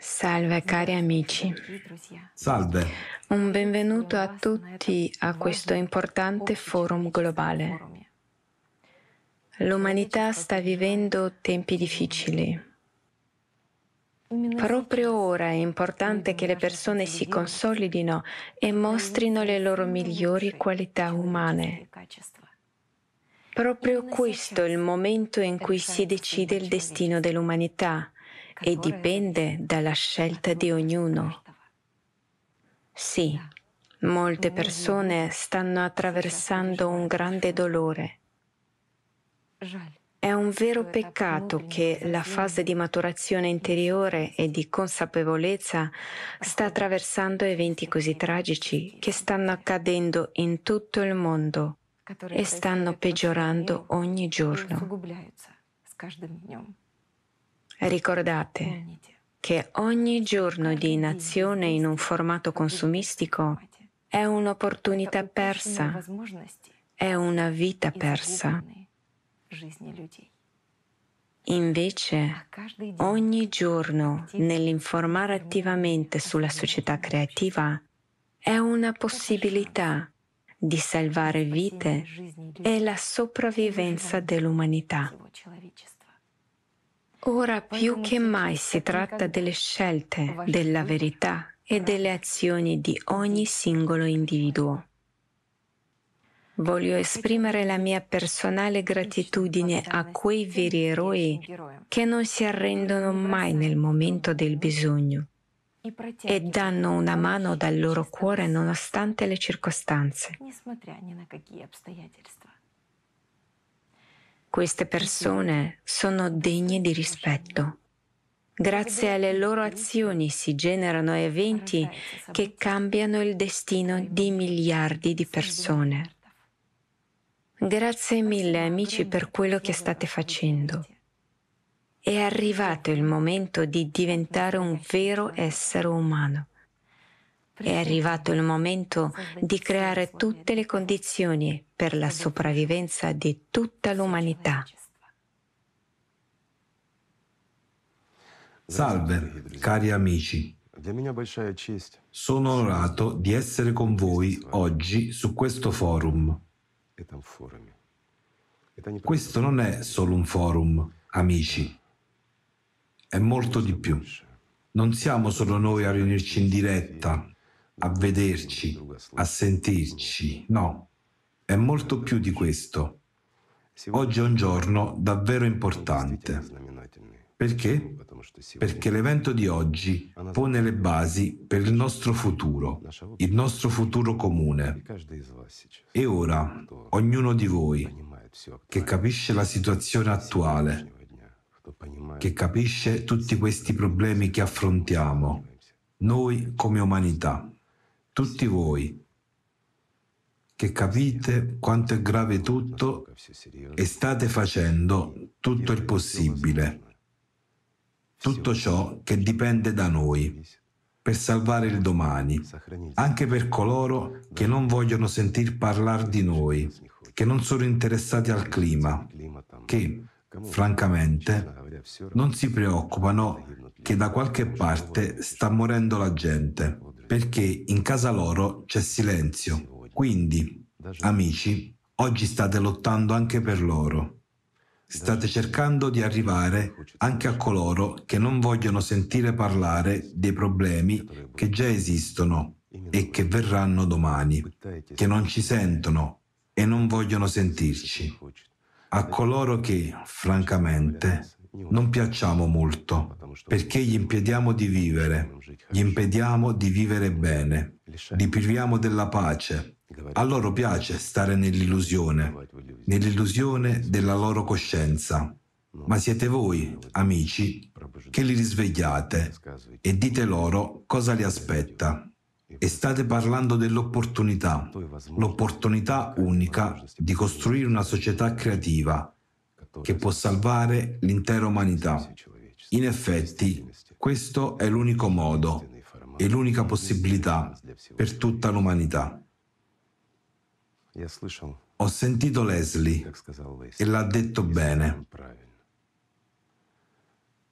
Salve cari amici. Salve. Un benvenuto a tutti a questo importante forum globale. L'umanità sta vivendo tempi difficili. Proprio ora è importante che le persone si consolidino e mostrino le loro migliori qualità umane. Proprio questo è il momento in cui si decide il destino dell'umanità e dipende dalla scelta di ognuno. Sì, molte persone stanno attraversando un grande dolore. È un vero peccato che la fase di maturazione interiore e di consapevolezza sta attraversando eventi così tragici che stanno accadendo in tutto il mondo e stanno peggiorando ogni giorno. Ricordate che ogni giorno di inazione in un formato consumistico è un'opportunità persa, è una vita persa. Invece, ogni giorno nell'informare attivamente sulla società creativa è una possibilità di salvare vite e la sopravvivenza dell'umanità. Ora più che mai si tratta delle scelte, della verità e delle azioni di ogni singolo individuo. Voglio esprimere la mia personale gratitudine a quei veri eroi che non si arrendono mai nel momento del bisogno e danno una mano dal loro cuore nonostante le circostanze. Queste persone sono degne di rispetto. Grazie alle loro azioni si generano eventi che cambiano il destino di miliardi di persone. Grazie mille amici per quello che state facendo. È arrivato il momento di diventare un vero essere umano. È arrivato il momento di creare tutte le condizioni per la sopravvivenza di tutta l'umanità. Salve, cari amici. Sono onorato di essere con voi oggi su questo forum. Questo non è solo un forum, amici. È molto di più. Non siamo solo noi a riunirci in diretta, a vederci, a sentirci. No, è molto più di questo. Oggi è un giorno davvero importante. Perché? Perché l'evento di oggi pone le basi per il nostro futuro, il nostro futuro comune. E ora, ognuno di voi che capisce la situazione attuale, che capisce tutti questi problemi che affrontiamo, noi come umanità, tutti voi che capite quanto è grave tutto e state facendo tutto il possibile, tutto ciò che dipende da noi per salvare il domani, anche per coloro che non vogliono sentir parlare di noi, che non sono interessati al clima, che, francamente, non si preoccupano che da qualche parte sta morendo la gente perché in casa loro c'è silenzio. Quindi, amici, oggi state lottando anche per loro. State cercando di arrivare anche a coloro che non vogliono sentire parlare dei problemi che già esistono e che verranno domani, che non ci sentono e non vogliono sentirci. A coloro che, francamente, non piacciamo molto, perché gli impediamo di vivere, gli impediamo di vivere bene, li priviamo della pace. A loro piace stare nell'illusione, nell'illusione della loro coscienza. Ma siete voi, amici, che li risvegliate e dite loro cosa li aspetta. E state parlando dell'opportunità, l'opportunità unica di costruire una società creativa che può salvare l'intera umanità. In effetti, questo è l'unico modo e l'unica possibilità per tutta l'umanità. Ho sentito Leslie e l'ha detto bene.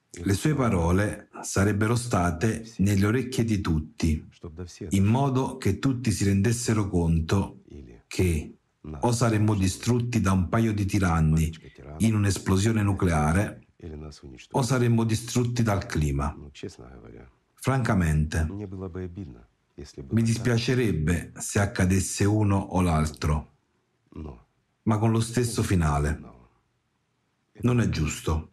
Le sue parole sarebbero state nelle orecchie di tutti, in modo che tutti si rendessero conto che o saremmo distrutti da un paio di tiranni in un'esplosione nucleare o saremmo distrutti dal clima. Francamente, mi dispiacerebbe se accadesse uno o l'altro, ma con lo stesso finale. Non è giusto.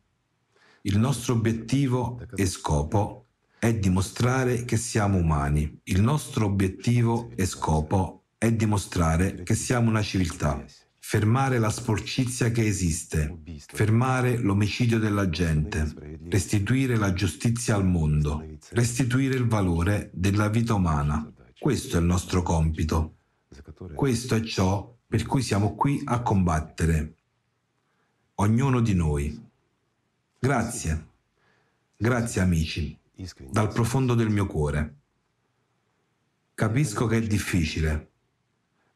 Il nostro obiettivo e scopo è dimostrare che siamo umani. Il nostro obiettivo e scopo è dimostrare che siamo una civiltà fermare la sporcizia che esiste, fermare l'omicidio della gente, restituire la giustizia al mondo, restituire il valore della vita umana. Questo è il nostro compito. Questo è ciò per cui siamo qui a combattere. Ognuno di noi. Grazie. Grazie amici, dal profondo del mio cuore. Capisco che è difficile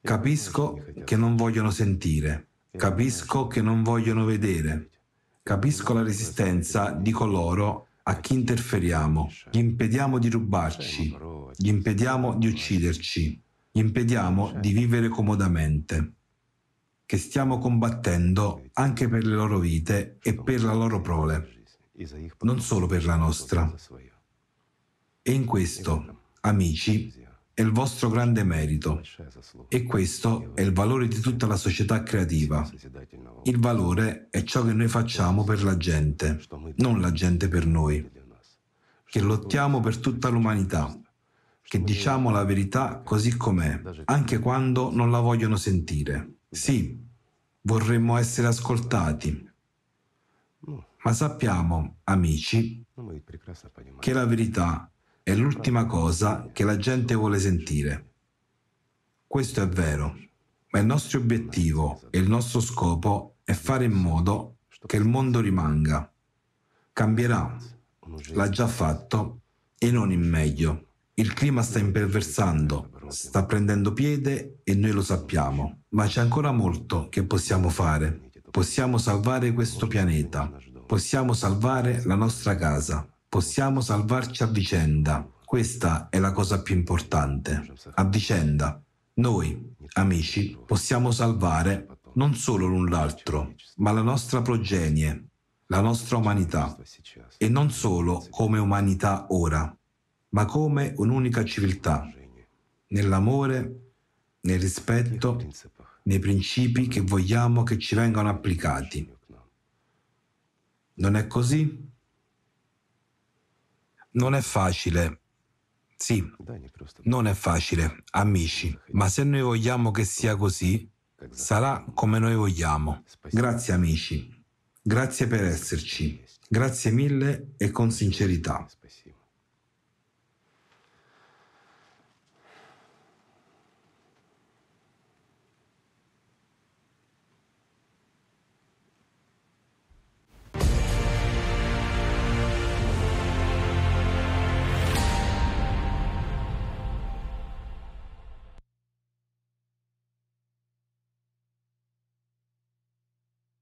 Capisco che non vogliono sentire, capisco che non vogliono vedere, capisco la resistenza di coloro a chi interferiamo, gli impediamo di rubarci, gli impediamo di ucciderci, gli impediamo di vivere comodamente, che stiamo combattendo anche per le loro vite e per la loro prole, non solo per la nostra. E in questo, amici, è il vostro grande merito e questo è il valore di tutta la società creativa. Il valore è ciò che noi facciamo per la gente, non la gente per noi. Che lottiamo per tutta l'umanità, che diciamo la verità così com'è, anche quando non la vogliono sentire. Sì, vorremmo essere ascoltati, ma sappiamo, amici, che la verità è l'ultima cosa che la gente vuole sentire. Questo è vero, ma il nostro obiettivo e il nostro scopo è fare in modo che il mondo rimanga. Cambierà, l'ha già fatto e non in meglio. Il clima sta imperversando, sta prendendo piede e noi lo sappiamo, ma c'è ancora molto che possiamo fare. Possiamo salvare questo pianeta, possiamo salvare la nostra casa, Possiamo salvarci a vicenda. Questa è la cosa più importante. A vicenda. Noi, amici, possiamo salvare non solo l'un l'altro, ma la nostra progenie, la nostra umanità. E non solo come umanità ora, ma come un'unica civiltà, nell'amore, nel rispetto, nei principi che vogliamo che ci vengano applicati. Non è così? Non è facile. Sì, non è facile, amici, ma se noi vogliamo che sia così, sarà come noi vogliamo. Grazie amici, grazie per esserci, grazie mille e con sincerità.